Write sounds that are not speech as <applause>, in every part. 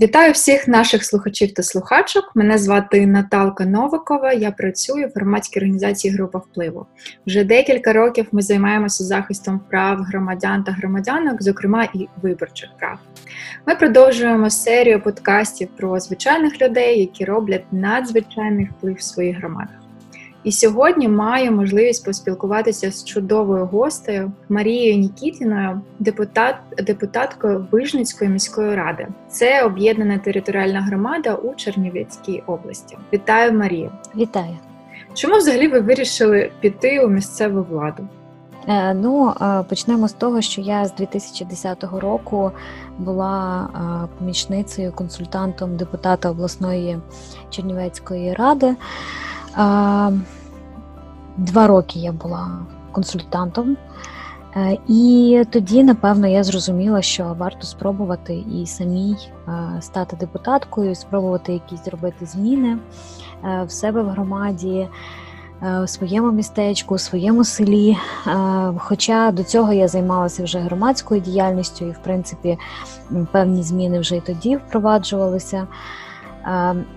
Вітаю всіх наших слухачів та слухачок. Мене звати Наталка Новикова. Я працюю в громадській організації Група впливу. Вже декілька років ми займаємося захистом прав громадян та громадянок, зокрема і виборчих прав. Ми продовжуємо серію подкастів про звичайних людей, які роблять надзвичайний вплив в своїх громадах. І сьогодні маю можливість поспілкуватися з чудовою гостею Марією Нікітіною, депутат, депутаткою Вижницької міської ради. Це об'єднана територіальна громада у Чернівецькій області. Вітаю Марію! Вітаю! Чому взагалі ви вирішили піти у місцеву владу? Е, ну, е, почнемо з того, що я з 2010 року була е, помічницею, консультантом депутата обласної Чернівецької ради. Два роки я була консультантом, е, і тоді, напевно, я зрозуміла, що варто спробувати і самій е, стати депутаткою, спробувати якісь зробити зміни е, в себе в громаді. У своєму містечку, у своєму селі. Хоча до цього я займалася вже громадською діяльністю, і, в принципі, певні зміни вже й тоді впроваджувалися.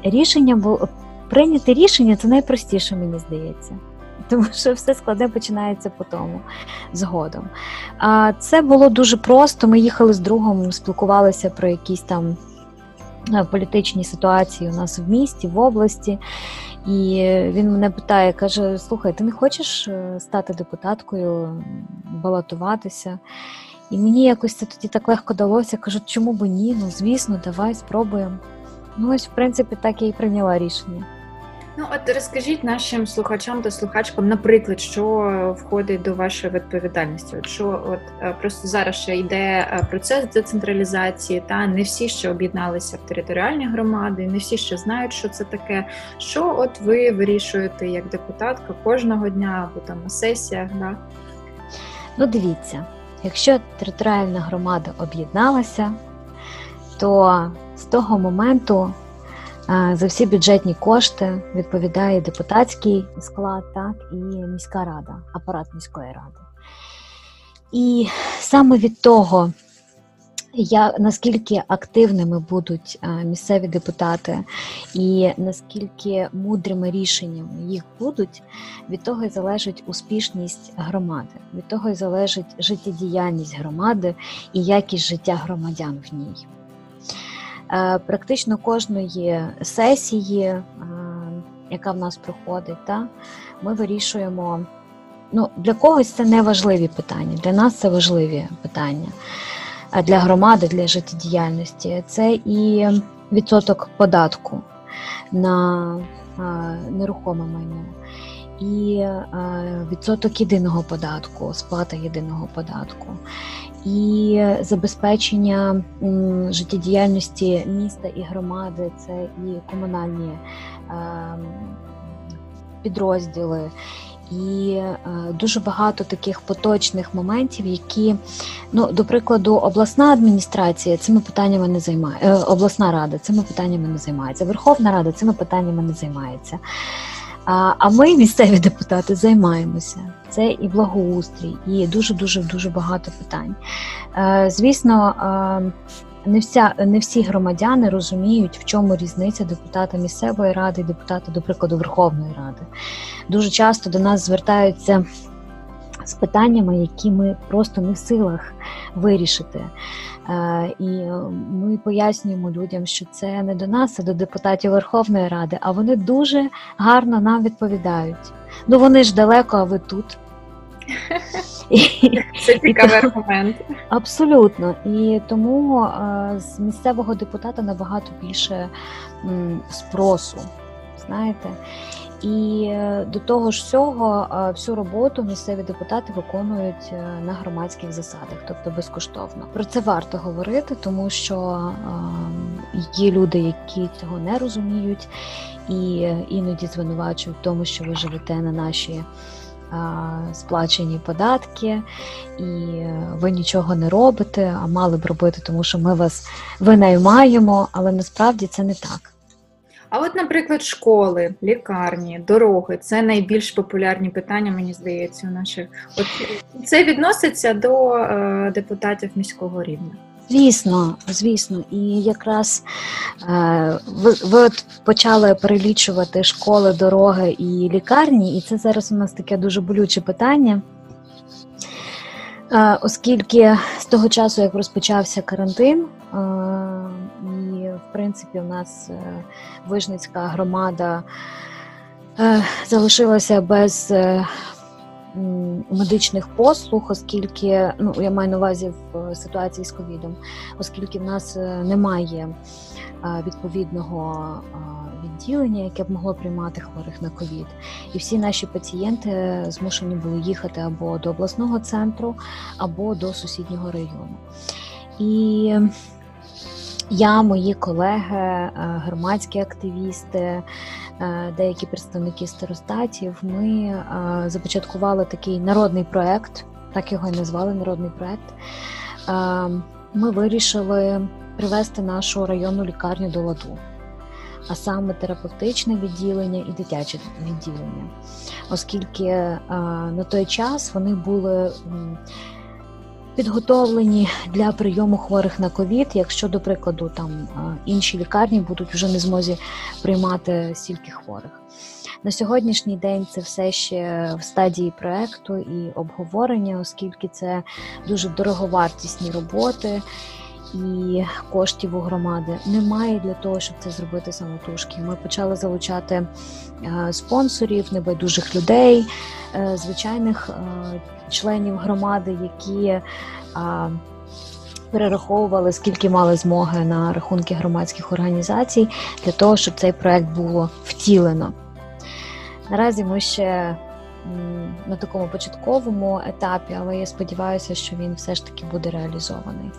Рішення було прийняти рішення це найпростіше, мені здається тому що все складне починається по тому згодом. А це було дуже просто. Ми їхали з другом, спілкувалися про якісь там е, політичні ситуації у нас в місті, в області. І він мене питає, каже: Слухай, ти не хочеш е, стати депутаткою, балотуватися? І мені якось це тоді так легко далося. Кажу, чому би ні? Ну, звісно, давай спробуємо. Ну, ось, в принципі, так я і прийняла рішення. Ну, от розкажіть нашим слухачам та слухачкам, наприклад, що входить до вашої відповідальності. От що от е, просто зараз ще йде е, процес децентралізації, та не всі ще об'єдналися в територіальні громади, не всі ще знають, що це таке. Що от ви вирішуєте як депутатка кожного дня або там на сесіях? Да? Ну, дивіться, якщо територіальна громада об'єдналася, то з того моменту. За всі бюджетні кошти відповідає депутатський склад, так і міська рада, апарат міської ради. І саме від того, я, наскільки активними будуть місцеві депутати, і наскільки мудрими рішеннями їх будуть, від того і залежить успішність громади, від того і залежить життєдіяльність громади і якість життя громадян в ній. Е, практично кожної сесії, е, яка в нас проходить, та, ми вирішуємо. Ну, Для когось це не важливі питання, для нас це важливі питання для громади, для життєдіяльності. Це і відсоток податку на е, нерухоме майно, і відсоток єдиного податку, сплата єдиного податку, і забезпечення життєдіяльності міста і громади, це і комунальні ем, підрозділи. І е, дуже багато таких поточних моментів, які, ну, до прикладу, обласна адміністрація цими питаннями не займає, е, обласна рада цими питаннями не займається, Верховна Рада цими питаннями не займається. А ми, місцеві депутати, займаємося. Це і благоустрій, і дуже дуже дуже багато питань. Е, звісно, е, не вся не всі громадяни розуміють, в чому різниця депутата місцевої ради і депутата, до прикладу, Верховної Ради. Дуже часто до нас звертаються з питаннями, які ми просто не в силах вирішити. Е, і ми пояснюємо людям, що це не до нас, а до депутатів Верховної Ради, а вони дуже гарно нам відповідають. Ну вони ж далеко, а ви тут. <laughs> Це цікавий аргумент. Абсолютно. І тому е, з місцевого депутата набагато більше спросу. Знаєте, і е, до того ж всього, е, всю роботу місцеві депутати виконують е, на громадських засадах, тобто безкоштовно. Про це варто говорити, тому що є люди, які цього не розуміють, і іноді звинувачують в тому, що ви живете на наші. Сплачені податки, і ви нічого не робите, а мали б робити, тому що ми вас винаймаємо, але насправді це не так. А от, наприклад, школи, лікарні, дороги це найбільш популярні питання, мені здається, у наших. От це відноситься до е, депутатів міського рівня. Звісно, звісно, і якраз е, ви, ви от почали перелічувати школи, дороги і лікарні, і це зараз у нас таке дуже болюче питання. Е, оскільки з того часу, як розпочався карантин, е, принципі у нас е, Вижницька громада е, залишилася без е, медичних послуг, оскільки ну я маю на увазі в ситуації з ковідом, оскільки в нас немає відповідного відділення, яке б могло приймати хворих на ковід. І всі наші пацієнти змушені були їхати або до обласного центру, або до сусіднього району. І я, мої колеги, е, громадські активісти, е, деякі представники старостатів, ми е, започаткували такий народний проект, так його і назвали народний проект. Ми вирішили привести нашу районну лікарню до ладу, а саме терапевтичне відділення і дитяче відділення, оскільки на той час вони були. Підготовлені для прийому хворих на ковід, якщо, до прикладу, там інші лікарні будуть вже не змозі приймати стільки хворих. На сьогоднішній день це все ще в стадії проекту і обговорення, оскільки це дуже дороговартісні роботи. І коштів у громади немає для того, щоб це зробити самотужки. Ми почали залучати е, спонсорів, небайдужих людей, е, звичайних е, членів громади, які перераховували, скільки мали змоги на рахунки громадських організацій для того, щоб цей проект було втілено. Наразі ми ще на такому початковому етапі, але я сподіваюся, що він все ж таки буде реалізований.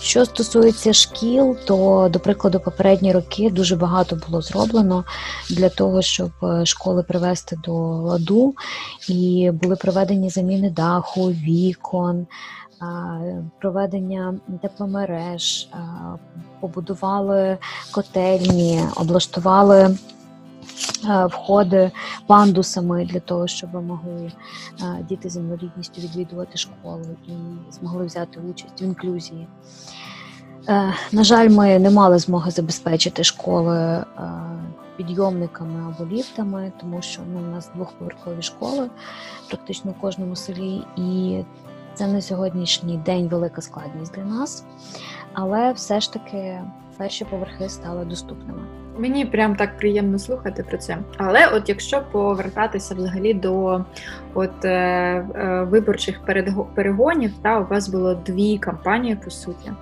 Що стосується шкіл, то, до прикладу, попередні роки дуже багато було зроблено для того, щоб е, школи привести до ладу, і були проведені заміни даху, вікон. Проведення тепломереж, побудували котельні, облаштували входи пандусами для того, щоб могли діти з інвалідністю відвідувати школу і змогли взяти участь в інклюзії. Е, На жаль, ми не мали змоги забезпечити школи е, підйомниками або ліфтами, тому що ну, у нас двохповерхові школи практично в кожному селі, і це на сьогоднішній день велика складність для нас. Але все ж таки перші поверхи стали доступними. Мені прям так приємно слухати про це. Але от якщо повертатися взагалі до от, е, е, виборчих перегонів, та у вас було дві кампанії по суті.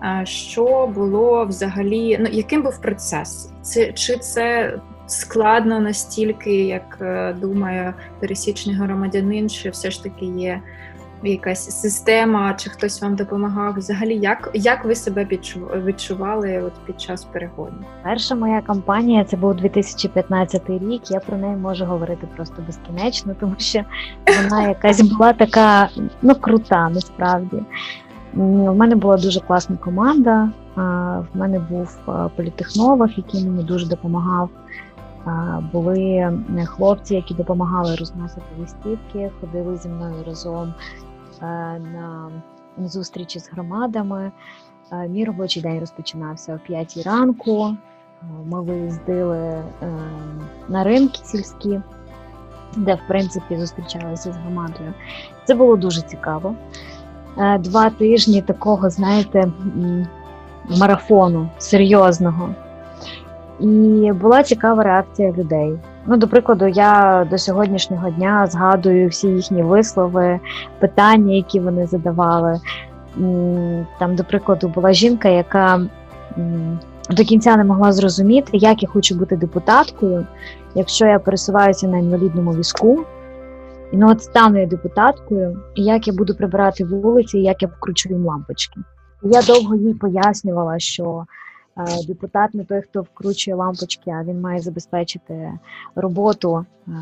А що було взагалі? Ну яким був процес? Це чи це складно настільки, як е, думає пересічний громадянин, чи все ж таки є якась система, чи хтось вам допомагав? Взагалі, як, як ви себе відчу- відчували от під час перегонів? Перша моя кампанія це був 2015 рік. Я про неї можу говорити просто безкінечно, тому що вона якась була така ну крута, насправді. В мене була дуже класна команда. В мене був політехнолог, який мені дуже допомагав. Були хлопці, які допомагали розносити листівки, ходили зі мною разом на зустрічі з громадами. Е, Мій робочий день розпочинався о 5 ранку. Е, Ми виїздили е, на ринки сільські, де в принципі зустрічалися з громадою. Це було дуже цікаво. Е, Два тижні такого, знаєте, марафону серйозного. І була цікава реакція людей. Ну, до прикладу, я до сьогоднішнього дня згадую всі їхні вислови, питання, які вони задавали. Там, до прикладу, була жінка, яка до кінця не могла зрозуміти, як я хочу бути депутаткою, якщо я пересуваюся на інвалідному візку. І ну от стану я депутаткою, і як я буду прибирати вулиці, і як я вкручу їм лампочки. Я довго їй пояснювала, що депутат не той, хто вкручує лампочки, а він має забезпечити роботу. е,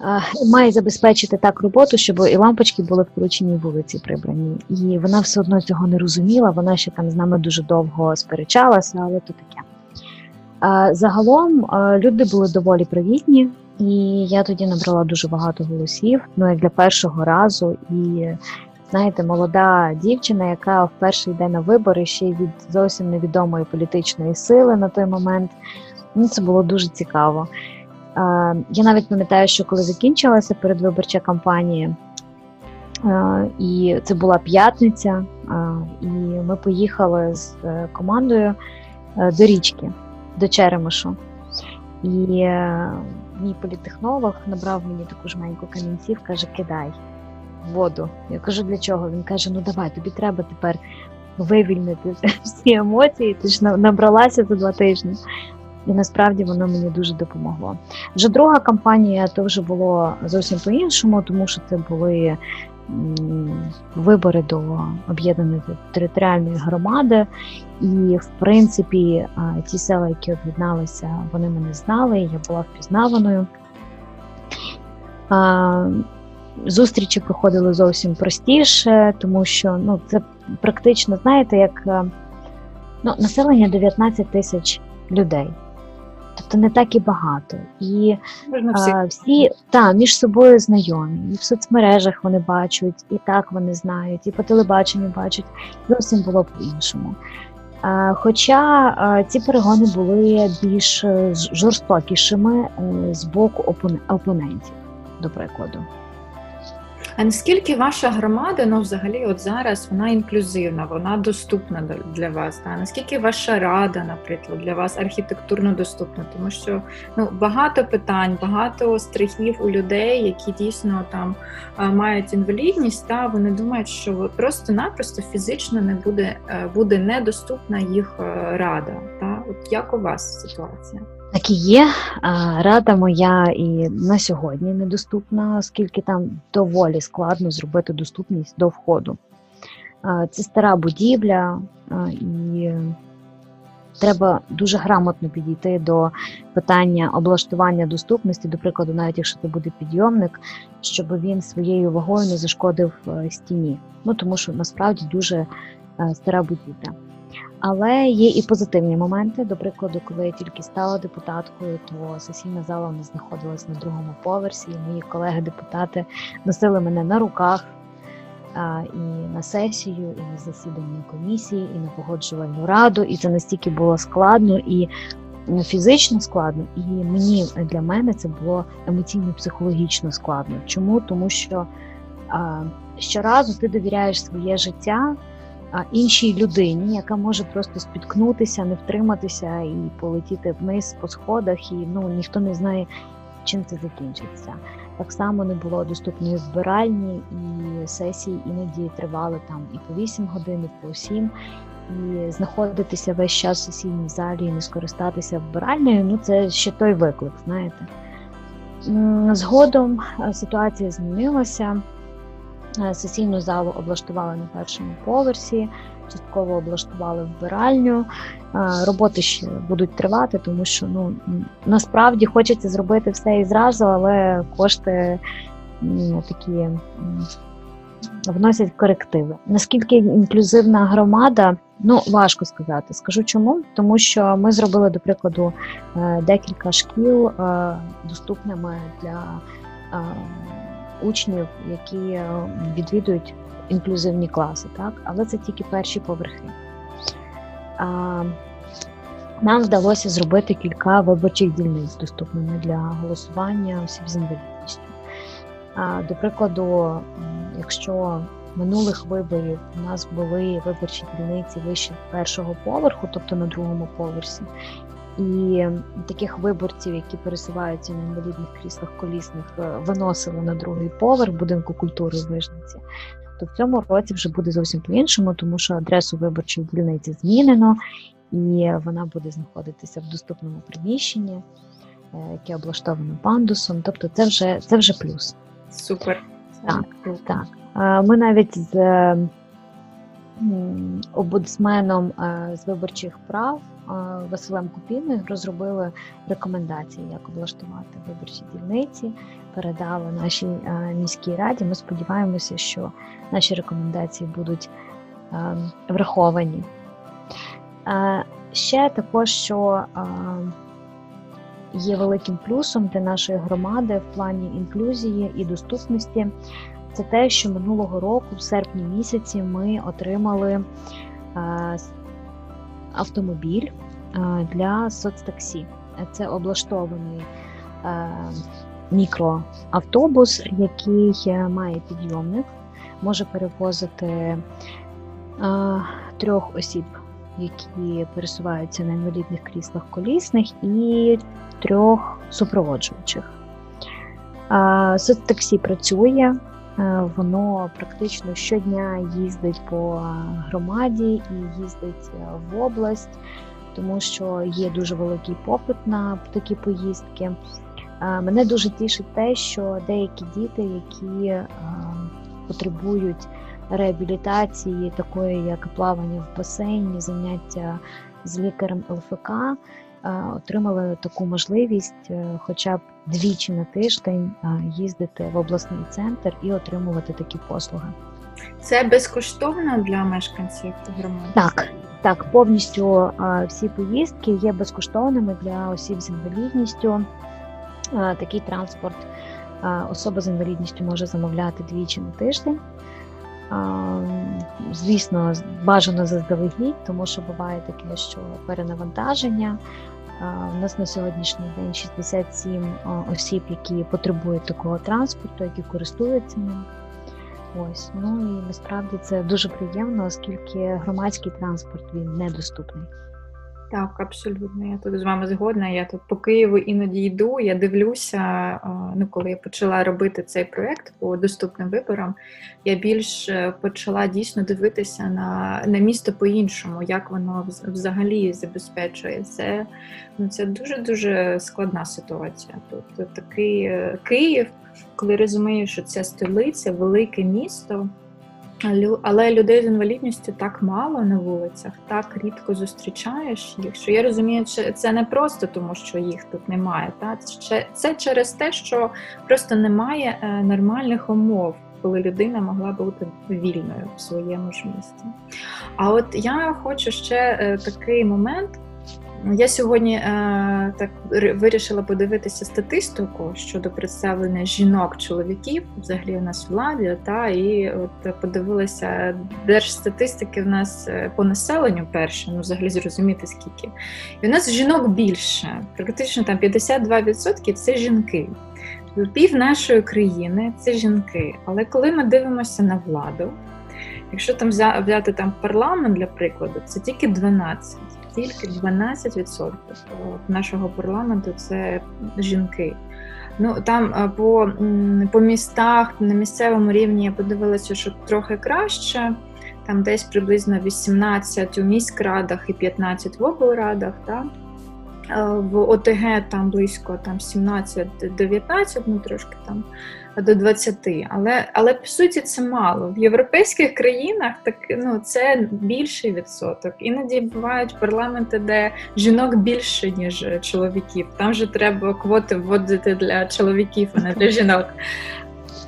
е, Має забезпечити так роботу, щоб і лампочки були вкручені, і вулиці прибрані. І вона все одно цього не розуміла. Вона ще там з нами дуже довго сперечалася, але то таке. Е, Загалом е, люди були доволі привітні, і я тоді набрала дуже багато голосів. Ну як для першого разу, і знаєте, молода дівчина, яка вперше йде на вибори ще й від зовсім невідомої політичної сили на той момент. Ну, Це було дуже цікаво. Я навіть пам'ятаю, що коли закінчилася передвиборча кампанія, і це була п'ятниця, і ми поїхали з е, командою е, до річки, до Черемошу. І е, мій політехнолог набрав мені таку жменьку камінців, каже, кидай воду. Я кажу, для чого? Він каже: ну давай, тобі треба тепер вивільнити <laughs> всі емоції. Ти ж набралася за два тижні. І насправді воно мені дуже допомогло. Вже друга кампанія то вже було зовсім по-іншому, тому що це були вибори до об'єднаної територіальної громади, і, в принципі, ті села, які об'єдналися, вони мене знали, я була впізнаваною. Зустрічі проходили зовсім простіше, тому що ну, це практично, знаєте, як ну, населення 19 тисяч людей тобто не так і багато. І а, всі та, між собою знайомі, і в соцмережах вони бачать, і так вони знають, і по телебаченню бачать. Зовсім було по-іншому. А, Хоча а, ці перегони були більш е, жорстокішими е, з боку опонентів, до прикладу. А наскільки ваша громада, ну взагалі, от зараз вона інклюзивна, вона доступна для вас? Та? Наскільки ваша рада, наприклад, для вас архітектурно доступна? Тому що ну багато питань, багато страхів у людей, які дійсно там мають інвалідність, та вони думають, що просто-напросто фізично не буде е, буде недоступна їх е, рада. Та от як у вас ситуація? Так і є. Рада моя і на сьогодні недоступна, оскільки там доволі складно зробити доступність до входу. Це стара будівля, і треба дуже грамотно підійти до питання облаштування доступності, до прикладу, навіть якщо це буде підйомник, щоб він своєю вагою не зашкодив е, стіні. Ну тому що насправді дуже е, стара будівля. Але є і позитивні моменти. До прикладу, коли я тільки стала депутаткою, то сесійна зала не знаходилась на другому поверсі. і Мої колеги-депутати носили мене на руках і на сесію, і на засідання комісії, і на погоджувальну раду. І це настільки було складно і фізично складно. І мені для мене це було емоційно-психологічно складно. Чому? Тому що а, щоразу ти довіряєш своє життя іншій людині, яка може просто спіткнутися, не втриматися і полетіти вниз по сходах, і ну ніхто не знає, чим це закінчиться. Так само не було доступної вбиральні, і сесії іноді тривали там і по 8 годин, і по 7. І знаходитися весь час в сесійній залі і не скористатися вбиральнею, ну це ще той виклик, знаєте. Згодом ситуація змінилася. Е, сесійну залу облаштували на першому поверсі, частково облаштували вбиральню. Е, роботи ще будуть тривати, тому що ну насправді хочеться зробити все і зразу, але кошти такі вносять корективи. Наскільки інклюзивна громада? Ну, важко сказати. Скажу чому, тому що ми зробили, до прикладу, е, декілька шкіл доступними для учнів, які е, відвідують інклюзивні класи, так? але це тільки перші поверхи. Нам вдалося зробити кілька виборчих дільниць доступними для голосування осіб з інвалідністю. До прикладу, якщо минулих виборів у нас були виборчі дільниці вище першого поверху, тобто на другому поверсі, і таких виборців, які пересуваються на інвалідних кріслах колісних, е, виносили на другий поверх будинку культури в Вижниці, то в цьому році вже буде зовсім по-іншому, тому що адресу виборчої дільниці змінено, і вона буде знаходитися в доступному приміщенні, е, яке облаштовано пандусом. Тобто, це вже це вже плюс. Супер. Так, так. Ми навіть з обудсменом е, з виборчих прав е, Василем Купіною розробили рекомендації, як облаштувати виборчі дільниці, передали нашій міській раді. Ми сподіваємося, що наші рекомендації будуть враховані. Ще також, що є великим плюсом для нашої громади в плані інклюзії і доступності це те, що минулого року, в серпні місяці, ми отримали автомобіль для соцтаксі. Це облаштований мікроавтобус, який має підйомник, може перевозити трьох осіб, які пересуваються на інвалідних кріслах колісних, і трьох супроводжуючих. Соцтаксі працює, воно практично щодня їздить по громаді і їздить в область, тому що є дуже великий попит на такі поїздки. Мене дуже тішить те, що деякі діти, які потребують реабілітації, такої як плавання в басейні, заняття з лікарем ЛФК, отримали таку можливість, е, хоча б двічі на тиждень їздити в обласний центр і отримувати такі послуги. Це безкоштовно для мешканців громади? Так, так, повністю всі поїздки є безкоштовними для осіб з інвалідністю. Такий транспорт особа з інвалідністю може замовляти двічі на тиждень. Звісно, бажано заздалегідь, тому що буває таке, що перенавантаження. У нас на сьогоднішній день 67 осіб, які потребують такого транспорту, які користуються ним. Ось, ну і насправді це дуже приємно, оскільки громадський транспорт він недоступний. Так, абсолютно. Я тут з вами згодна. Я тут по Києву іноді йду. Я дивлюся. Ну, коли я почала робити цей проєкт по доступним виборам, я більш е, почала дійсно дивитися на на місто по-іншому, як воно взагалі забезпечує це. Ну, Це дуже дуже складна ситуація. Тут такий е, Київ, коли розумієш, що це столиця, велике місто. Але людей з інвалідністю так мало на вулицях, так рідко зустрічаєш їх. Що я розумію, це не просто тому, що їх тут немає. Та це через те, що просто немає е, нормальних умов, коли людина могла бути вільною в своєму ж місці. А от я хочу ще е, такий момент. Я сьогодні е, так вирішила подивитися статистику щодо представлення жінок-чоловіків взагалі у нас в владі, та і от подивилася держстатистики в нас е, по населенню перше, ну взагалі зрозуміти скільки. І у нас жінок більше, практично там 52% це жінки. Пів нашої країни це жінки. Але коли ми дивимося на владу, якщо там взяти там парламент для прикладу, це тільки 12 тільки 12% нашого парламенту це жінки. Ну там е, по по містах на місцевому рівні я подивилася, що трохи краще. Там десь приблизно 18 у міськрадах і 15 в облрадах. Так? Е, в ОТГ там близько там 17-19, ну трошки там до 20. Але але по суті це мало. В європейських країнах так ну це більший відсоток. Іноді бувають парламенти, де жінок більше, ніж чоловіків. Там же треба квоти вводити для чоловіків, а не для жінок.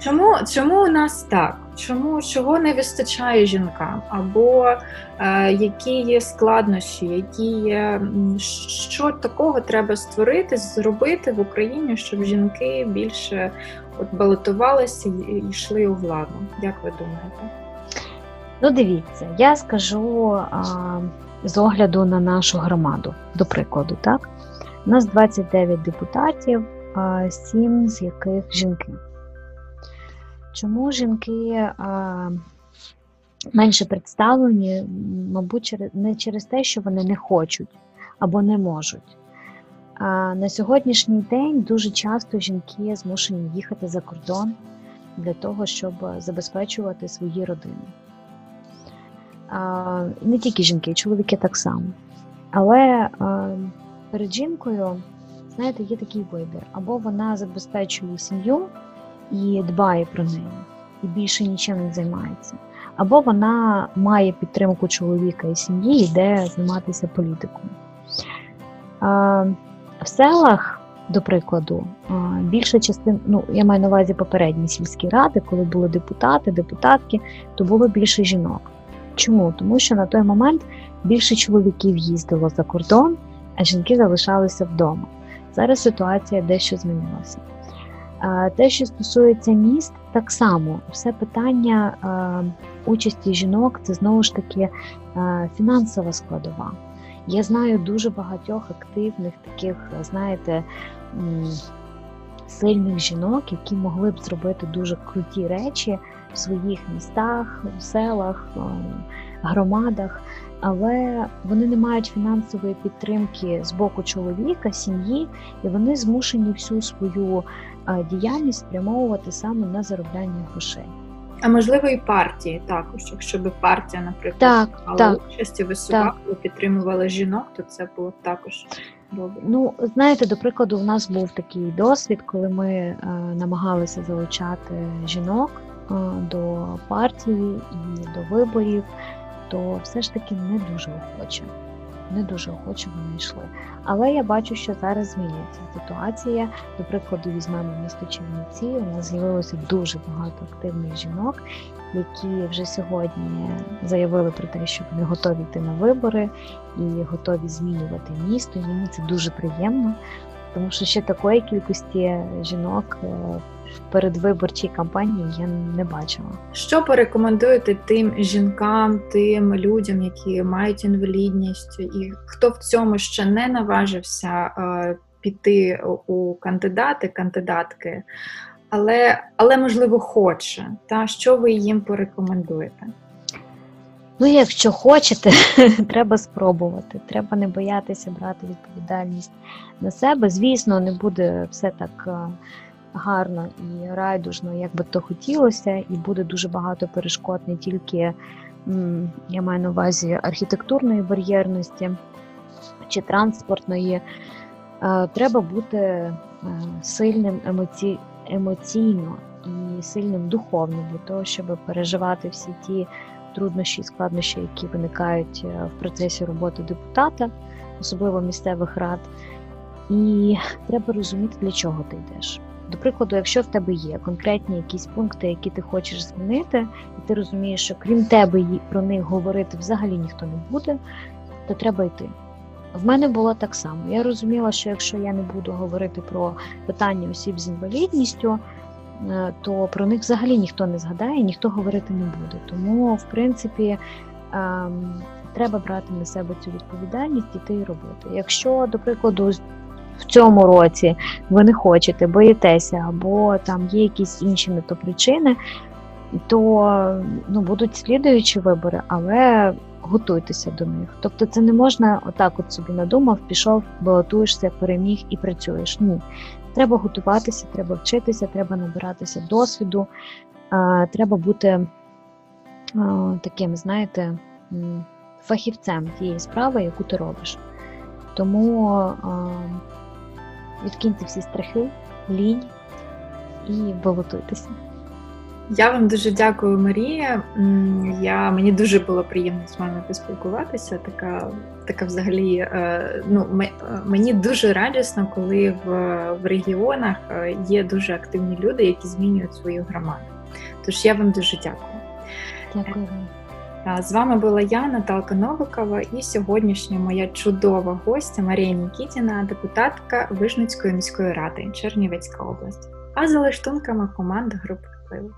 Чому чому у нас так? Чому чого не вистачає жінкам? Або е, які є складнощі, які є що такого треба створити, зробити в Україні, щоб жінки більше от балотувалися і йшли у владу? Як ви думаєте? Ну, дивіться, я скажу а, з огляду на нашу громаду, до прикладу, так? У нас 29 депутатів, а, 7 з яких жінки. Чому жінки а, менше представлені, мабуть, не через те, що вони не хочуть або не можуть. А на сьогоднішній день дуже часто жінки змушені їхати за кордон для того, щоб забезпечувати свої родини. А, Не тільки жінки, чоловіки так само. Але а, перед жінкою, знаєте, є такий вибір: або вона забезпечує сім'ю і дбає про неї, і більше нічим не займається. Або вона має підтримку чоловіка і сім'ї, йде займатися політикою. В селах, до прикладу, більша частина, ну я маю на увазі попередні сільські ради, коли були депутати, депутатки, то було більше жінок. Чому? Тому що на той момент більше чоловіків їздило за кордон, а жінки залишалися вдома. Зараз ситуація дещо змінилася. Те, що стосується міст, так само все питання участі жінок це знову ж таки фінансова складова. Я знаю дуже багатьох активних таких, знаєте, сильних жінок, які могли б зробити дуже круті речі в своїх містах, селах, громадах, але вони не мають фінансової підтримки з боку чоловіка, сім'ї, і вони змушені всю свою діяльність спрямовувати саме на заробляння грошей. А можливо, і партії також. Якщо б партія, наприклад, так, мала так, участі висувала, підтримувала жінок, то це було б також добре. Ну, знаєте, до прикладу, у нас був такий досвід, коли ми е, намагалися залучати жінок е, до партії і до виборів, то все ж таки не дуже охоче не дуже охоче вони йшли. Але я бачу, що зараз змінюється ситуація. До прикладу, візьмемо місто Чернівці. У нас з'явилося дуже багато активних жінок, які вже сьогодні заявили про те, що вони готові йти на вибори і готові змінювати місто. І мені це дуже приємно, тому що ще такої кількості жінок е, в передвиборчій кампанії я не бачила. Що порекомендуєте тим жінкам, тим людям, які мають інвалідність, і хто в цьому ще не наважився е, піти у кандидати, кандидатки, але але можливо хоче. Та що ви їм порекомендуєте? Ну, якщо хочете, <laughs> треба спробувати. Треба не боятися брати відповідальність на себе. Звісно, не буде все так е, гарно і райдужно, як би то хотілося, і буде дуже багато перешкод не тільки я маю на увазі архітектурної бар'єрності чи транспортної. Е, треба бути е, сильним емоці... емоційно і сильним духовно для того, щоб переживати всі ті труднощі і складнощі, які виникають е, в процесі роботи депутата, особливо місцевих рад. І треба розуміти, для чого ти йдеш. До прикладу, якщо в тебе є конкретні якісь пункти, які ти хочеш змінити, і ти розумієш, що крім тебе про них говорити взагалі ніхто не буде, то треба йти. В мене було так само. Я розуміла, що якщо я не буду говорити про питання осіб з інвалідністю, е, то про них взагалі ніхто не згадає, ніхто говорити не буде. Тому, в принципі, ем, треба брати на себе цю відповідальність і йти і робити. Якщо, до прикладу, в цьому році ви не хочете, боїтеся, або там є якісь інші не то причини, то ну, будуть слідуючі вибори, але готуйтеся до них. Тобто це не можна отак от собі надумав, пішов, балотуєшся, переміг і працюєш. Ні. Треба готуватися, треба вчитися, треба набиратися досвіду, треба бути таким, знаєте, фахівцем тієї справи, яку ти робиш. Тому Відкиньте всі страхи, лінь і балотуйтеся. Я вам дуже дякую, Марія. Я, Мені дуже було приємно з вами поспілкуватися. Така така взагалі, е, ну мені дуже радісно, коли в, в регіонах е, є дуже активні люди, які змінюють свою громаду. Тож я вам дуже дякую. Дякую. З вами була я, Наталка Новикова, і сьогоднішня моя чудова гостя Марія Нікітіна, депутатка Вижницької міської ради Чернівецька область, а за лаштунками команди групи впливу.